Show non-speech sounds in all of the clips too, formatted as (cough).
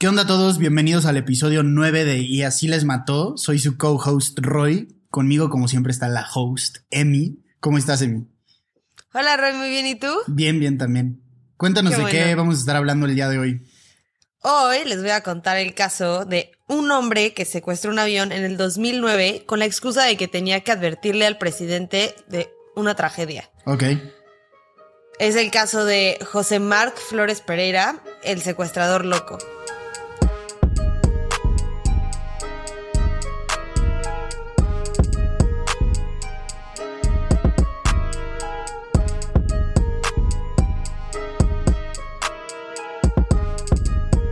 ¿Qué onda a todos? Bienvenidos al episodio 9 de Y así les mató. Soy su co-host Roy. Conmigo, como siempre, está la host, Emi. ¿Cómo estás, Emi? Hola, Roy, muy bien. ¿Y tú? Bien, bien también. Cuéntanos Qué de qué vamos a estar hablando el día de hoy. Hoy les voy a contar el caso de un hombre que secuestró un avión en el 2009 con la excusa de que tenía que advertirle al presidente de una tragedia. Ok. Es el caso de José Marc Flores Pereira, el secuestrador loco.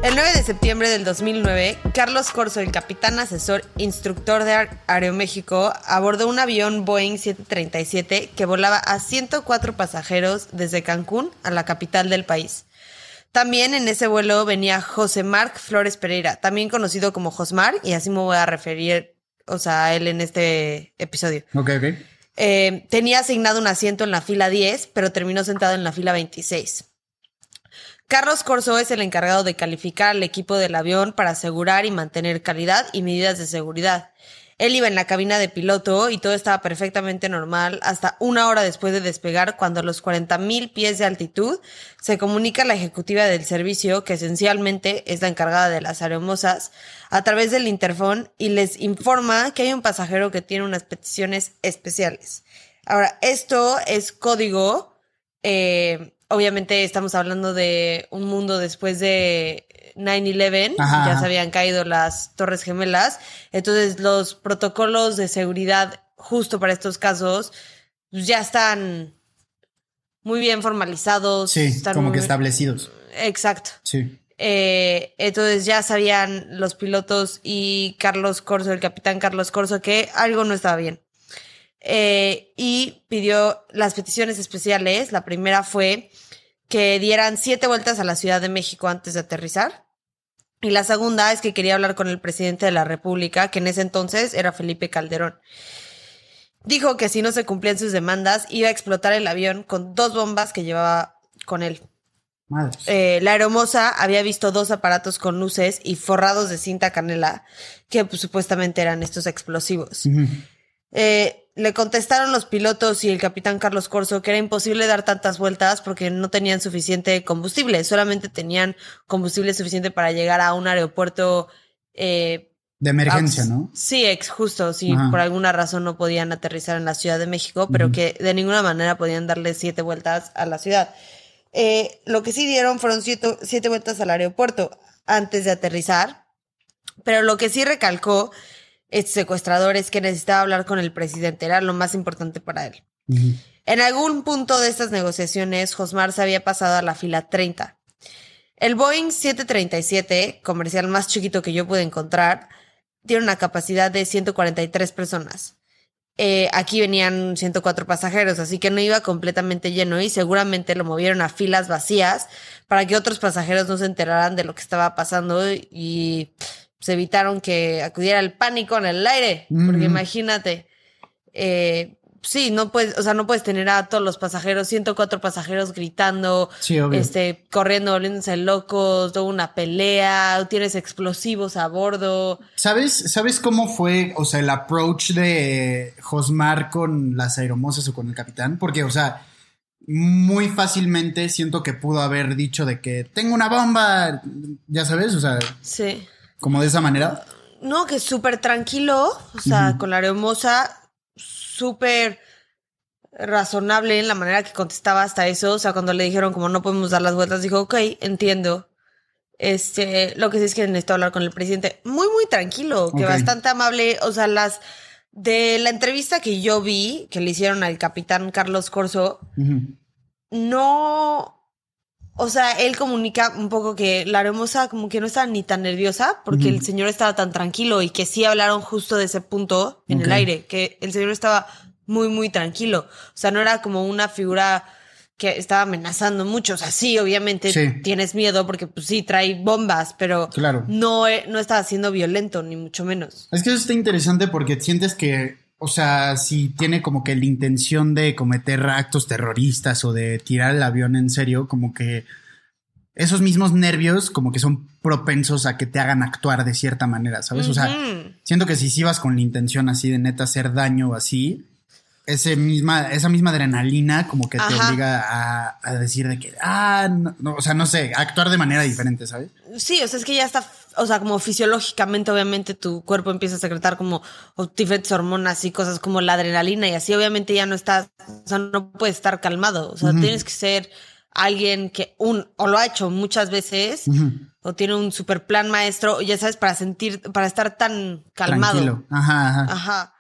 El 9 de septiembre del 2009, Carlos Corso, el capitán asesor instructor de Aeroméxico, abordó un avión Boeing 737 que volaba a 104 pasajeros desde Cancún a la capital del país. También en ese vuelo venía José Marc Flores Pereira, también conocido como Josmar, y así me voy a referir o sea, a él en este episodio. Ok, ok. Eh, tenía asignado un asiento en la fila 10, pero terminó sentado en la fila 26. Carlos Corso es el encargado de calificar al equipo del avión para asegurar y mantener calidad y medidas de seguridad. Él iba en la cabina de piloto y todo estaba perfectamente normal hasta una hora después de despegar cuando a los 40.000 pies de altitud se comunica la ejecutiva del servicio, que esencialmente es la encargada de las aeromosas, a través del interfón y les informa que hay un pasajero que tiene unas peticiones especiales. Ahora, esto es código eh, obviamente estamos hablando de un mundo después de 9-11, Ajá, ya se habían caído las Torres Gemelas, entonces los protocolos de seguridad justo para estos casos pues, ya están muy bien formalizados. Sí, están como que establecidos. Exacto. Sí. Eh, entonces ya sabían los pilotos y Carlos Corso, el capitán Carlos Corso, que algo no estaba bien. Eh, y pidió las peticiones especiales. La primera fue que dieran siete vueltas a la Ciudad de México antes de aterrizar. Y la segunda es que quería hablar con el presidente de la República, que en ese entonces era Felipe Calderón. Dijo que si no se cumplían sus demandas, iba a explotar el avión con dos bombas que llevaba con él. Eh, la aeromoza había visto dos aparatos con luces y forrados de cinta canela que pues, supuestamente eran estos explosivos. Eh, le contestaron los pilotos y el capitán Carlos Corso que era imposible dar tantas vueltas porque no tenían suficiente combustible, solamente tenían combustible suficiente para llegar a un aeropuerto. eh, De emergencia, ¿no? Sí, ex, justo, si por alguna razón no podían aterrizar en la Ciudad de México, pero que de ninguna manera podían darle siete vueltas a la ciudad. Eh, lo que sí dieron fueron siete, siete vueltas al aeropuerto antes de aterrizar, pero lo que sí recalcó este secuestrador es que necesitaba hablar con el presidente, era lo más importante para él. En algún punto de estas negociaciones, Josmar se había pasado a la fila 30. El Boeing 737, comercial más chiquito que yo pude encontrar, tiene una capacidad de 143 personas. Eh, aquí venían 104 pasajeros, así que no iba completamente lleno y seguramente lo movieron a filas vacías para que otros pasajeros no se enteraran de lo que estaba pasando y se evitaron que acudiera el pánico en el aire. Porque imagínate, eh, sí, no puedes, o sea, no puedes tener a todos los pasajeros, 104 pasajeros gritando, Sí, este, corriendo, volviéndose locos, toda una pelea, tienes explosivos a bordo. ¿Sabes, ¿Sabes cómo fue, o sea, el approach de Josmar con las aeromosas o con el capitán? Porque, o sea, muy fácilmente siento que pudo haber dicho de que tengo una bomba, ya sabes, o sea, Sí. Como de esa manera. No, que súper tranquilo, o sea, con la aeromosa, súper razonable en la manera que contestaba hasta eso. O sea, cuando le dijeron como no podemos dar las vueltas, dijo, ok, entiendo. Este, lo que sí es que necesito hablar con el presidente. Muy, muy tranquilo, que bastante amable. O sea, las de la entrevista que yo vi, que le hicieron al capitán Carlos Corso, no. O sea, él comunica un poco que la hermosa como que no estaba ni tan nerviosa porque el señor estaba tan tranquilo y que sí hablaron justo de ese punto en el aire, que el señor estaba muy, muy tranquilo. O sea, no era como una figura que estaba amenazando mucho. O sea, sí, obviamente Sí. tienes miedo porque pues sí, trae bombas, pero Claro. no, eh, no estaba siendo violento, ni mucho menos. Es que eso está interesante porque sientes que, o sea, si tiene como que la intención de cometer actos terroristas o de tirar el avión en serio, como que esos mismos nervios como que son propensos a que te hagan actuar de cierta manera, ¿sabes? O sea, siento que si sí vas con la intención así de neta hacer daño o así, ese misma, esa misma adrenalina como que te obliga a, a decir de que, ah, no, no, o sea, no sé, a actuar de manera diferente, ¿sabes? Sí, o sea, es que ya está, o sea, como fisiológicamente, obviamente, tu cuerpo empieza a secretar como diferentes hormonas y cosas como la adrenalina y así, obviamente ya no estás, o sea, no puedes estar calmado, o sea, tienes que ser alguien que un, o lo ha hecho muchas veces, o tiene un super plan maestro, ya sabes, para sentir, para estar tan calmado. Tranquilo. Ajá, ajá. Ajá.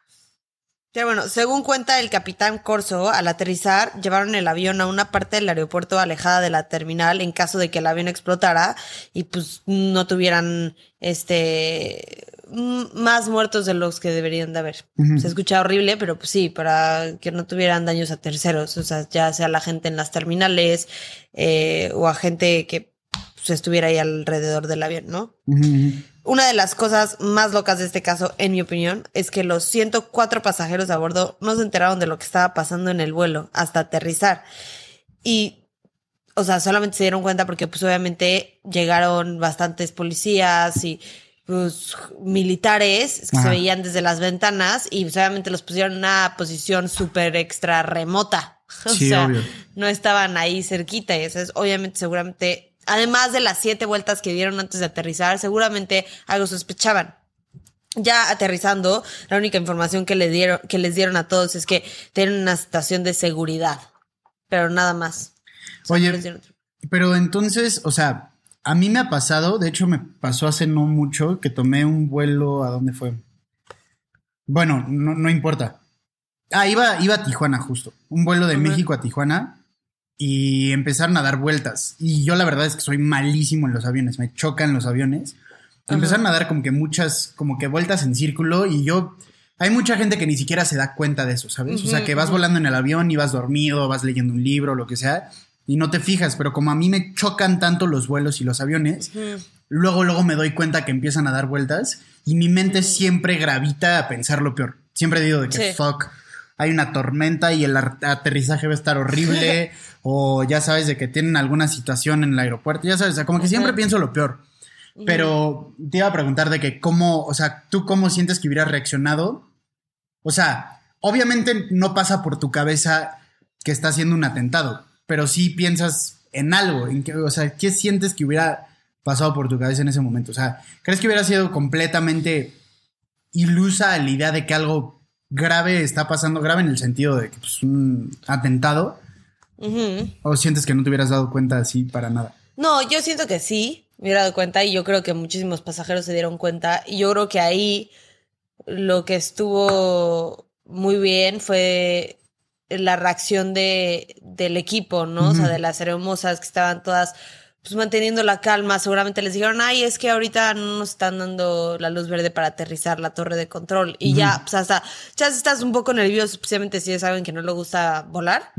Bueno, según cuenta el capitán Corso, al aterrizar, llevaron el avión a una parte del aeropuerto alejada de la terminal en caso de que el avión explotara y pues no tuvieran este más muertos de los que deberían de haber. Se escucha horrible, pero pues sí, para que no tuvieran daños a terceros, o sea, ya sea la gente en las terminales eh, o a gente que estuviera ahí alrededor del avión, ¿no? Una de las cosas más locas de este caso, en mi opinión, es que los 104 pasajeros a bordo no se enteraron de lo que estaba pasando en el vuelo hasta aterrizar. Y, o sea, solamente se dieron cuenta porque, pues, obviamente llegaron bastantes policías y, pues, militares que se veían desde las ventanas y, pues, obviamente los pusieron en una posición súper extra remota. (laughs) O sea, obvio. no estaban ahí cerquita y eso es obviamente seguramente además de las siete vueltas que dieron antes de aterrizar seguramente algo sospechaban ya aterrizando la única información que les dieron que les dieron a todos es que tienen una estación de seguridad pero nada más O sea, Oye. Pero entonces, o sea, a mí me ha pasado, de hecho me pasó hace no mucho que tomé un vuelo, ¿a dónde fue? Bueno, no, no importa. Ah, iba, iba a Tijuana justo, un vuelo de. México a Tijuana y empezaron a dar vueltas. Y yo la verdad es que soy malísimo en los aviones, me chocan los aviones. Empezaron a dar como que muchas, como que vueltas en círculo y yo... Hay mucha gente que ni siquiera se da cuenta de eso, ¿sabes? o sea, que vas volando en el avión y vas dormido, vas leyendo un libro, lo que sea, y no te fijas, pero como a mí me chocan tanto los vuelos y los aviones, luego, luego me doy cuenta que empiezan a dar vueltas y mi mente siempre gravita a pensar lo peor. Siempre digo de que Sí. fuck, hay una tormenta y el aterrizaje va a estar horrible, (laughs) o ya sabes de que tienen alguna situación en el aeropuerto, ya sabes, o sea, como que siempre pienso lo peor. Pero te iba a preguntar de que cómo, o sea, tú cómo sientes que hubieras reaccionado. O sea, obviamente no pasa por tu cabeza que está haciendo un atentado, pero sí piensas en algo, en que, o sea, ¿qué sientes que hubiera pasado por tu cabeza en ese momento? O sea, ¿crees que hubiera sido completamente ilusa la idea de que algo grave está pasando, grave en el sentido de que pues, un atentado? ¿O sientes que no te hubieras dado cuenta así para nada? No, yo siento que sí, me hubiera dado cuenta y yo creo que muchísimos pasajeros se dieron cuenta y yo creo que ahí lo que estuvo muy bien fue la reacción de, del equipo, ¿no? O sea, de las hermosas que estaban todas pues manteniendo la calma, seguramente les dijeron, ay, es que ahorita no nos están dando la luz verde para aterrizar la torre de control. Y ya, pues hasta, ya estás un poco nervioso, especialmente si saben que no le gusta volar,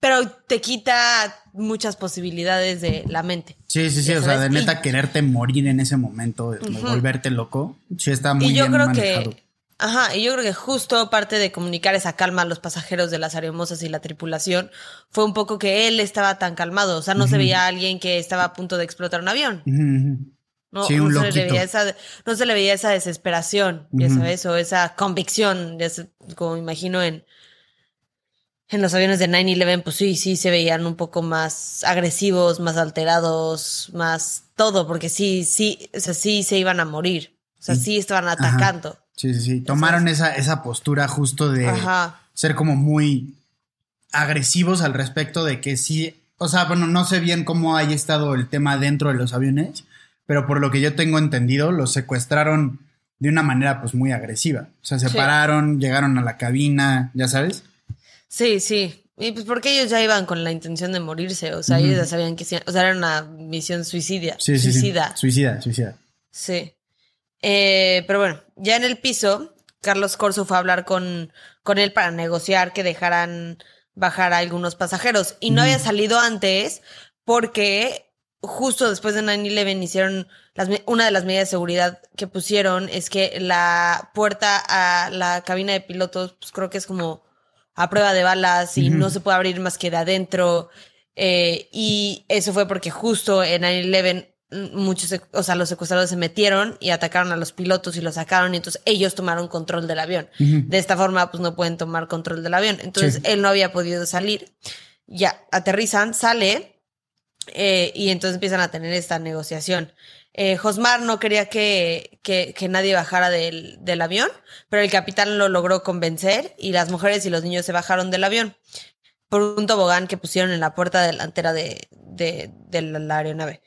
pero te quita muchas posibilidades de la mente. Sí, sí, sí, o sea, de y- neta quererte morir en ese momento, volverte loco, sí está muy y yo bien creo manejado. que, ajá, y yo creo que justo parte de comunicar esa calma a los pasajeros de las aeromosas y la tripulación fue un poco que él estaba tan calmado, o sea, no se veía a alguien que estaba a punto de explotar un avión. No, Sí, no un se le veía esa, no se le veía esa desesperación, ya sabes, o esa convicción, ya se- como imagino en, en los aviones de 9-11, pues sí, sí se veían un poco más agresivos, más alterados, más todo, porque sí, sí, o sea, sí se iban a morir, o sea, sí. estaban atacando. Sí, sí, sí. Tomaron esa, esa postura justo de Ajá. ser como muy agresivos al respecto de que sí. O sea, bueno, no sé bien cómo haya estado el tema dentro de los aviones, pero por lo que yo tengo entendido, los secuestraron de una manera pues muy agresiva. O sea, se Sí. pararon, llegaron a la cabina, ya sabes. Sí, sí. Y pues porque ellos ya iban con la intención de morirse, o sea, ellos ya sabían que, sí- o sea, era una misión suicidia, Sí, sí, sí. suicida. Suicida, suicida. Sí. Eh, pero bueno, ya en el piso, Carlos Corso fue a hablar con, con él para negociar que dejaran bajar a algunos pasajeros. Y no había salido antes porque justo después de 9-11 hicieron las una de las medidas de seguridad que pusieron es que la puerta a la cabina de pilotos, pues creo que es como a prueba de balas y no se puede abrir más que de adentro. Eh, y eso fue porque justo en 9-11 mm, muchos, o sea, los secuestradores se metieron y atacaron a los pilotos y los sacaron y entonces ellos tomaron control del avión. De esta forma, pues no pueden tomar control del avión. Entonces Sí. él no había podido salir. Ya, aterrizan, sale eh, y entonces empiezan a tener esta negociación. Eh, Josmar no quería que, que, que nadie bajara del, del avión, pero el capitán lo logró convencer y las mujeres y los niños se bajaron del avión por un tobogán que pusieron en la puerta delantera de, de, de la, la aeronave.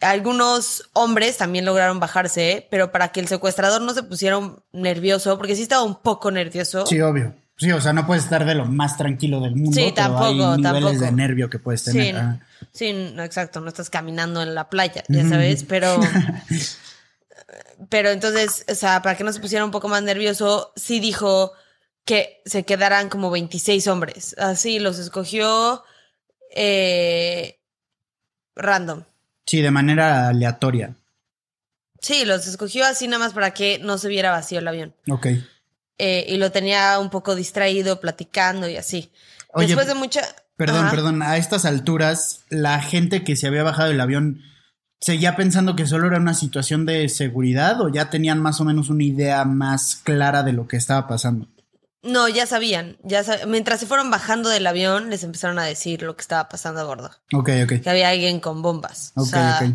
Algunos hombres también lograron bajarse, pero para que el secuestrador no se pusiera nervioso, porque sí estaba un poco nervioso. Sí, obvio. Sí, o sea, no puedes estar de lo más tranquilo del mundo. Sí, pero tampoco, hay niveles tampoco. de nervio que puedes tener. Sí, Ah. sí, no, exacto, no estás caminando en la playa, ya sabes, pero... (laughs) pero entonces, o sea, para que no se pusiera un poco más nervioso, sí dijo que se quedaran como 26 hombres. Así los escogió eh, random. Sí, de manera aleatoria. Sí, los escogió así nada más para que no se viera vacío el avión. Ok. Eh, y lo tenía un poco distraído, platicando y así. Oye, Después de mucha... Perdón, Ajá. perdón. A estas alturas, la gente que se había bajado del avión seguía pensando que solo era una situación de seguridad o ya tenían más o menos una idea más clara de lo que estaba pasando. No, ya sabían. Ya sab- Mientras se fueron bajando del avión, les empezaron a decir lo que estaba pasando a bordo. Ok, ok. Que había alguien con bombas. o Ok, sea, ok.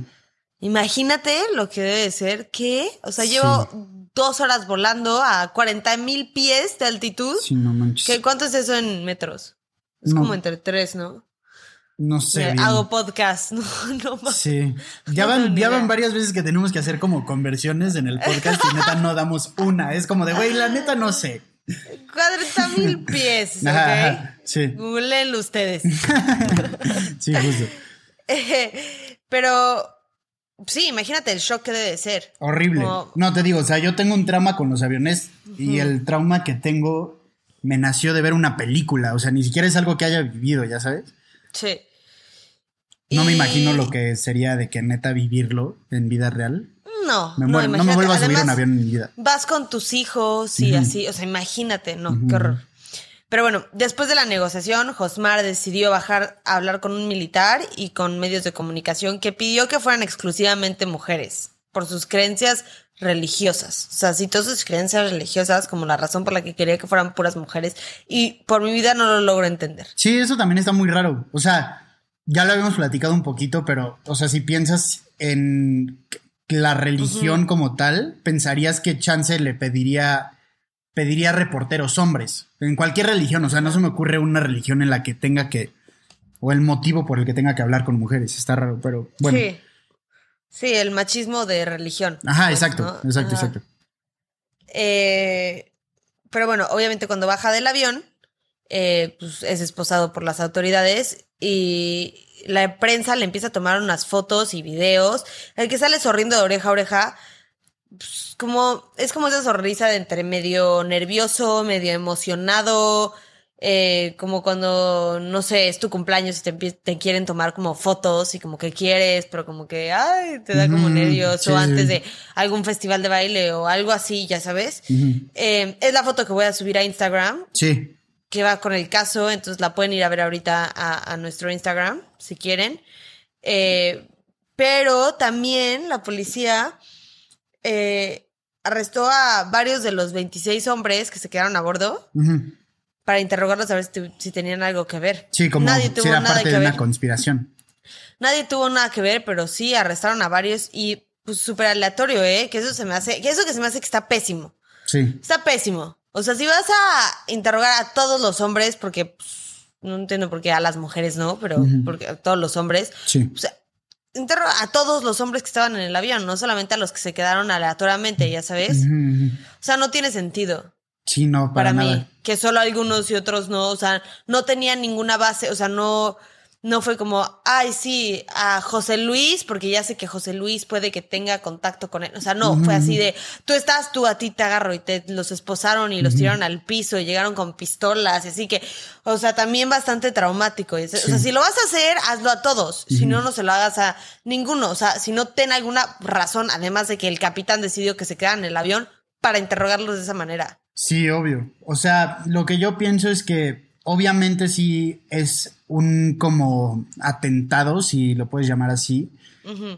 imagínate lo que debe de ser que, o sea, Sí. llevo dos horas volando a 40 mil pies de altitud. Sí, no manches. ¿Qué, ¿Cuánto es eso en metros? Es No. como entre tres, ¿no? No sé. Bien. Hago podcast. (laughs) No, no más. Sí. Ya van, ya van varias veces que tenemos que hacer como conversiones en el podcast y neta no damos una. Es como de, güey, la neta no sé. 40 mil (laughs) pies, ¿ok? ajá, Sí, Googleenlo ustedes. (laughs) sí, justo. (laughs) Pero sí, imagínate el shock que debe de ser. Horrible. Como- No, te digo, o sea, yo tengo un trauma con los aviones y el trauma que tengo me nació de ver una película. O sea, ni siquiera es algo que haya vivido, ya sabes. Sí. No me imagino lo que sería de que neta vivirlo en vida real. No, Me no, muero, no, me imagínate. vuelvo a subir un avión en mi vida. Vas con tus hijos y así, o sea, imagínate, no, qué horror. Pero bueno, después de la negociación, Josmar decidió bajar a hablar con un militar y con medios de comunicación que pidió que fueran exclusivamente mujeres por sus creencias religiosas. O sea, citó sus creencias religiosas como la razón por la que quería que fueran puras mujeres y por mi vida no lo logro entender. Sí, eso también está muy raro. O sea, ya lo habíamos platicado un poquito, pero, o sea, si piensas en la religión como tal, pensarías que Chance le pediría, pediría reporteros hombres. En cualquier religión, o sea, no se me ocurre una religión en la que tenga que, o el motivo por el que tenga que hablar con mujeres. Está raro, pero bueno. Sí. Sí, el machismo de religión. Ajá, pues, exacto, ¿no? exacto, Ajá. exacto. Eh, pero bueno, obviamente cuando baja del avión, eh, pues es esposado por las autoridades y la prensa le empieza a tomar unas fotos y videos. El que sale sonriendo de oreja a oreja, pues, como, es como esa sonrisa de entre medio nervioso, medio emocionado. eh, como cuando, no sé, es tu cumpleaños y te, te quieren tomar como fotos y como que quieres, pero como que, ay, te da como Ujú, nervioso sí, sí. antes de algún festival de baile o algo así, ya sabes. Eh, es la foto que voy a subir a Instagram, Sí, que va con el caso, entonces la pueden ir a ver ahorita a, a nuestro Instagram, si quieren. Eh, pero también la policía eh, arrestó a varios de los 26 hombres que se quedaron a bordo para interrogarlos a ver si, tenían algo que ver. sí, como Nadie si tuvo era nada parte que de ver. una conspiración. (laughs) Nadie tuvo nada que ver, pero sí arrestaron a varios y pues súper aleatorio, ¿eh? Que eso se me hace, que eso que se me hace que está pésimo. Sí, Está pésimo. O sea, si vas a interrogar a todos los hombres, porque pues, no entiendo por qué a las mujeres no, pero porque a todos los hombres, sí. o sea, interroga a todos los hombres que estaban en el avión, no solamente a los que se quedaron aleatoriamente, ya sabes. O sea, no tiene sentido Sí, no, para, para, nada. mí que solo algunos y otros no, o sea, no tenían ninguna base, o sea, no no fue como, ay, sí, a José Luis, porque ya sé que José Luis puede que tenga contacto con él. O sea, no, fue así de, tú estás, tú a ti te agarro y te los esposaron y los tiraron al piso y llegaron con pistolas, y así que, o sea, también bastante traumático. O sea, si lo vas a hacer, hazlo a todos. Si no, no se lo hagas a ninguno. O sea, si no ten alguna razón, además de que el capitán decidió que se quedaran en el avión, para interrogarlos de esa manera. Sí, obvio. O sea, lo que yo pienso es que obviamente sí es un como atentado, si lo puedes llamar así,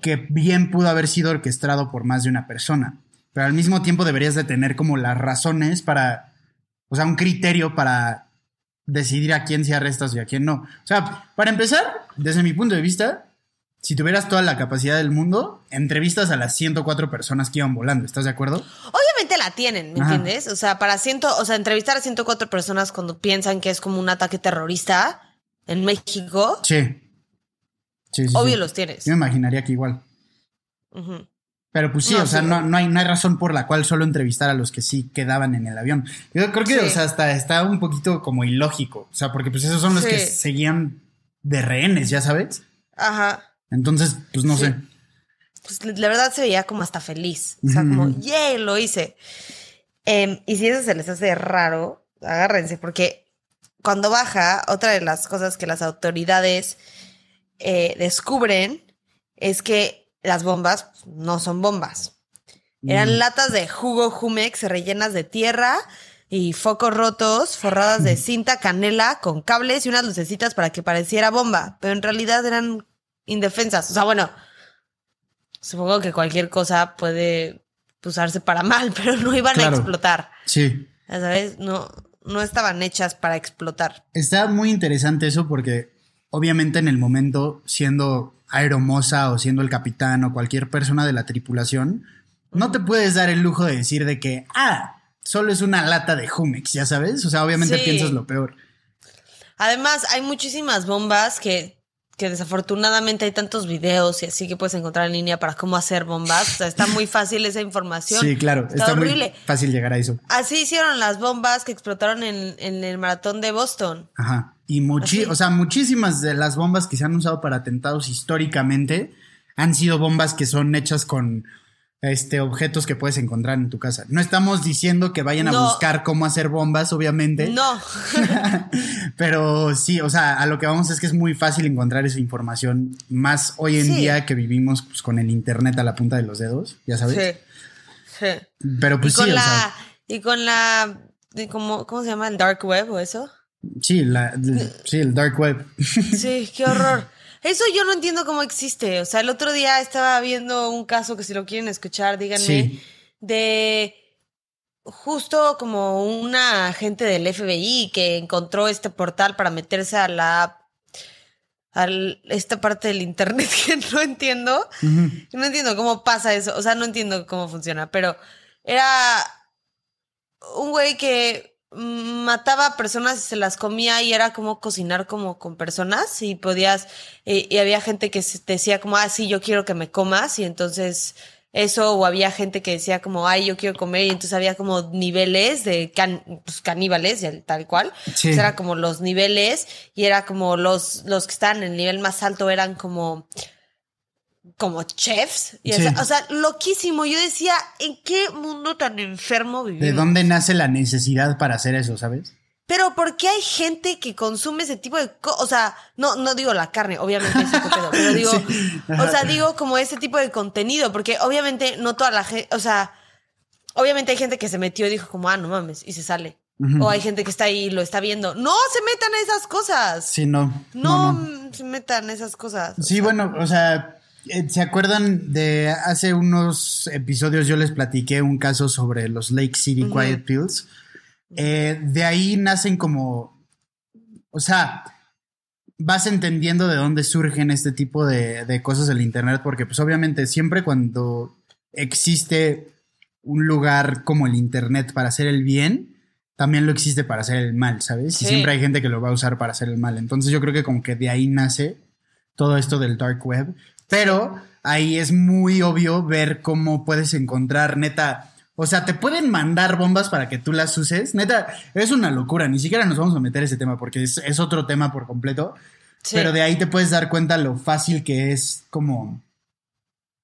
que bien pudo haber sido orquestado por más de una persona. Pero al mismo tiempo deberías de tener como las razones para, o sea, un criterio para decidir a quién se arrestas y a quién no. O sea, para empezar, desde mi punto de vista, si tuvieras toda la capacidad del mundo, entrevistas a las 104 personas que iban volando, ¿estás de acuerdo? Obviamente la tienen, ¿me entiendes? O sea, para ciento, o sea, entrevistar a 104 personas cuando piensan que es como un ataque terrorista en México. Sí. sí, Obvio los tienes. Yo me imaginaría que igual. Pero pues sí, o sea, no, no, hay, no hay razón por la cual solo entrevistar a los que sí quedaban en el avión. Yo creo que, o sea, hasta está un poquito como ilógico. O sea, porque pues esos son los que seguían de rehenes, ya sabes. Ajá. Entonces, pues no sé. Pues la verdad se veía como hasta feliz. O sea, como, ¡yay! Lo hice. Em, y si eso se les hace raro, agárrense, porque cuando baja, otra de las cosas que las autoridades eh, descubren es que las bombas no son bombas. Eran mm. latas de jugo Jumex rellenas de tierra y focos rotos, forradas de (laughs) cinta canela con cables y unas lucecitas para que pareciera bomba, pero en realidad eran indefensas. O sea, bueno, supongo que cualquier cosa puede usarse para mal, (laughs) pero no iban a explotar. Sí. Ya sabes, no, no estaban hechas para explotar. Está muy interesante eso porque obviamente en el momento, siendo aeromosa o siendo el capitán o cualquier persona de la tripulación, no te puedes dar el lujo de decir de que, ah, solo es una lata de Jumex, ya sabes. O sea, obviamente piensas lo peor. Además, hay muchísimas bombas que que desafortunadamente hay tantos videos y así que puedes encontrar en línea para cómo hacer bombas. O sea, está muy fácil esa información. Sí, claro. Está, horrible. Muy fácil llegar a eso. Así hicieron las bombas que explotaron en, el maratón de Boston. Ajá. Y muchi o sea, muchísimas de las bombas que se han usado para atentados históricamente han sido bombas que son hechas con este, objetos que puedes encontrar en tu casa. No estamos diciendo que vayan a buscar cómo hacer bombas, obviamente. No. (laughs) Pero sí, o sea, a lo que vamos es que es muy fácil encontrar esa información, más hoy en día que vivimos pues, con el internet a la punta de los dedos, ya sabes. Sí. Pero pues sí, o sea, Y con la. ¿cómo, ¿Cómo se llama? ¿El dark web o eso? Sí, la, sí, el dark web. Sí, qué horror. (laughs) Eso yo no entiendo cómo existe. O sea, el otro día estaba viendo un caso que si lo quieren escuchar, díganme, de justo como una agente del FBI que encontró este portal para meterse a la a esta parte del internet (laughs) que no entiendo. No entiendo cómo pasa eso. O sea, no entiendo cómo funciona, pero era un güey que mataba a personas y se las comía y era como cocinar como con personas y podías, eh, y había gente que te decía como, ah, sí, yo quiero que me comas y entonces eso, o había gente que decía como, ay, yo quiero comer y entonces había como niveles de pues, caníbales, tal cual. era como los niveles y era como los, los que estaban en el nivel más alto eran como como chefs. Y o, sea, loquísimo. Yo decía, ¿en qué mundo tan enfermo vivimos? ¿De dónde nace la necesidad para hacer eso, sabes? Pero ¿por qué hay gente que consume ese tipo de cosas? O sea, no, no digo la carne, obviamente es pedo, pero (laughs) digo, o sea, digo como ese tipo de contenido, porque obviamente no toda la gente, o sea, obviamente hay gente que se metió y dijo como, ah, no mames, y se sale. O hay gente que está ahí y lo está viendo. No se metan a esas cosas. Sí, no. No, se metan a esas cosas. Sí, bueno, o sea, ¿Se acuerdan de hace unos episodios yo les platiqué un caso sobre los Lake City Quiet Pills? Eh, de ahí nacen como, o sea, vas entendiendo de dónde surgen este tipo de, de cosas del Internet, porque pues obviamente siempre cuando existe un lugar como el Internet para hacer el bien, también lo existe para hacer el mal, ¿sabes? Y siempre hay gente que lo va a usar para hacer el mal. Entonces yo creo que como que de ahí nace todo esto del dark web. Pero ahí es muy obvio ver cómo puedes encontrar, neta. O sea, te pueden mandar bombas para que tú las uses. Neta, es una locura. Ni siquiera nos vamos a meter ese tema porque es, otro tema por completo. Pero de ahí te puedes dar cuenta lo fácil que es como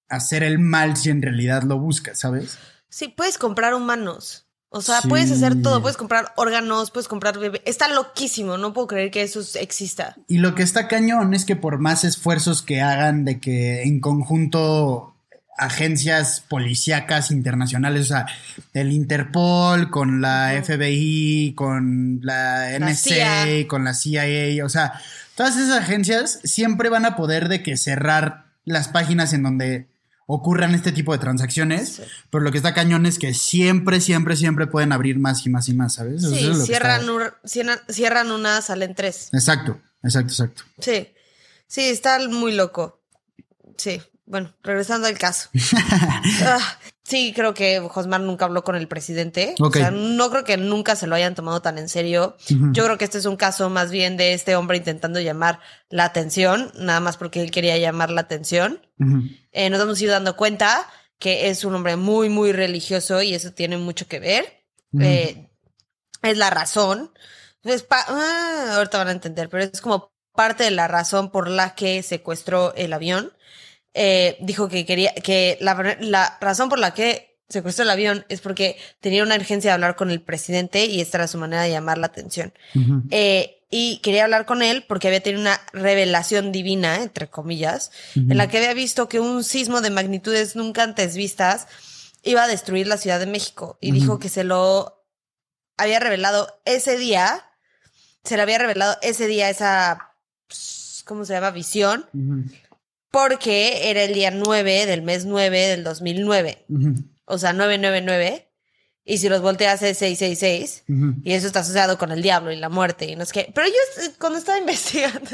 hacer el mal si en realidad lo buscas, ¿sabes? Sí, puedes comprar humanos. O sea, puedes hacer todo, puedes comprar órganos, puedes comprar bebé. Está loquísimo, no puedo creer que eso exista. Y lo que está cañón es que por más esfuerzos que hagan de que en conjunto agencias policíacas internacionales, o sea, el Interpol, con la FBI, con la NSA, con la CIA, o sea, todas esas agencias siempre van a poder de que cerrar las páginas en donde ocurran este tipo de transacciones, pero lo que está cañón es que siempre, siempre, siempre pueden abrir más y más y más, ¿sabes? Sí, cierran, cierran una, salen tres. Exacto, exacto, exacto. Sí, sí, está muy loco. Sí, bueno, regresando al caso. (laughs) Ah, sí, creo que Josmar nunca habló con el presidente. O sea, no creo que nunca se lo hayan tomado tan en serio. Yo creo que este es un caso más bien de este hombre intentando llamar la atención, nada más porque él quería llamar la atención. Eh, nos hemos ido dando cuenta que es un hombre muy, muy religioso y eso tiene mucho que ver. Eh, es la razón. Pues, ah, ahorita van a entender, pero es como parte de la razón por la que secuestró el avión. Eh, dijo que quería, que la, razón por la que secuestró el avión es porque tenía una urgencia de hablar con el presidente y esta era su manera de llamar la atención. Eh, y quería hablar con él porque había tenido una revelación divina, entre comillas, en la que había visto que un sismo de magnitudes nunca antes vistas iba a destruir la Ciudad de México. Y dijo que se lo había revelado ese día, se le había revelado ese día esa, pues, ¿cómo se llama? Visión porque era el día 9 del mes 9 del 2009. O sea, 999. Y si los volteas es 666. Y eso está asociado con el diablo y la muerte. Y no es que. Pero yo, eh, cuando estaba (laughs) investigando. (laughs)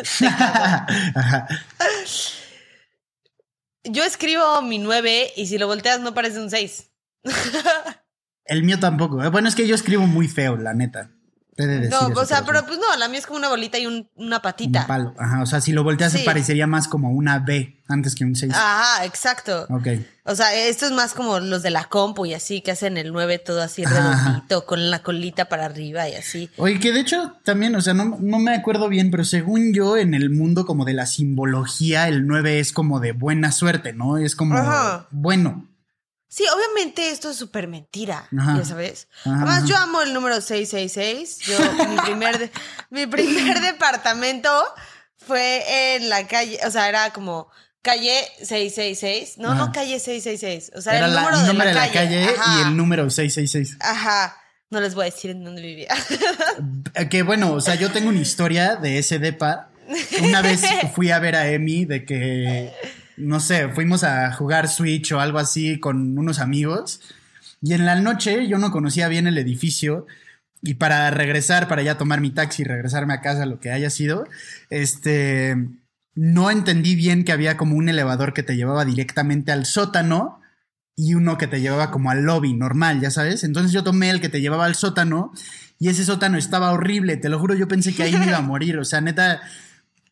yo escribo mi 9 y si lo volteas no parece un 6. (laughs) el mío tampoco. ¿eh? Bueno, es que yo escribo muy feo, la neta no, o sea, pero pues no, la mía es como una bolita y una patita. Un palo, ajá. O sea, si lo volteas se parecería más como una B antes que un 6. Ajá, exacto. Ok. O sea, esto es más como los de la compu y así, que hacen el 9 todo así redondito, con la colita para arriba y así. Oye, que de hecho también, o sea, no, no me acuerdo bien, pero según yo, en el mundo como de la simbología, el 9 es como de buena suerte, ¿no? Es como bueno. Sí, obviamente esto es súper mentira, ya sabes. Además, yo amo el número 666. Yo, mi primer, mi primer (laughs) departamento fue en la calle, o sea, era como calle 666. No, no calle 666. O sea, era el número, de, la, de la calle. y el número 666. Ajá. No les voy a decir en dónde vivía. que bueno, o sea, yo tengo una historia de ese depa. Una vez (laughs) fui a ver a Emi de que no sé, fuimos a jugar Switch o algo así con unos amigos. Y en la noche yo no conocía bien el edificio. Y para regresar, para ya tomar mi taxi y regresarme a casa, lo que haya sido, este, no entendí bien que había como un elevador que te llevaba directamente al sótano y uno que te llevaba como al lobby normal, ya sabes. Entonces yo tomé el que te llevaba al sótano y ese sótano estaba horrible, te lo juro, yo pensé que ahí me iba a morir. O sea, neta,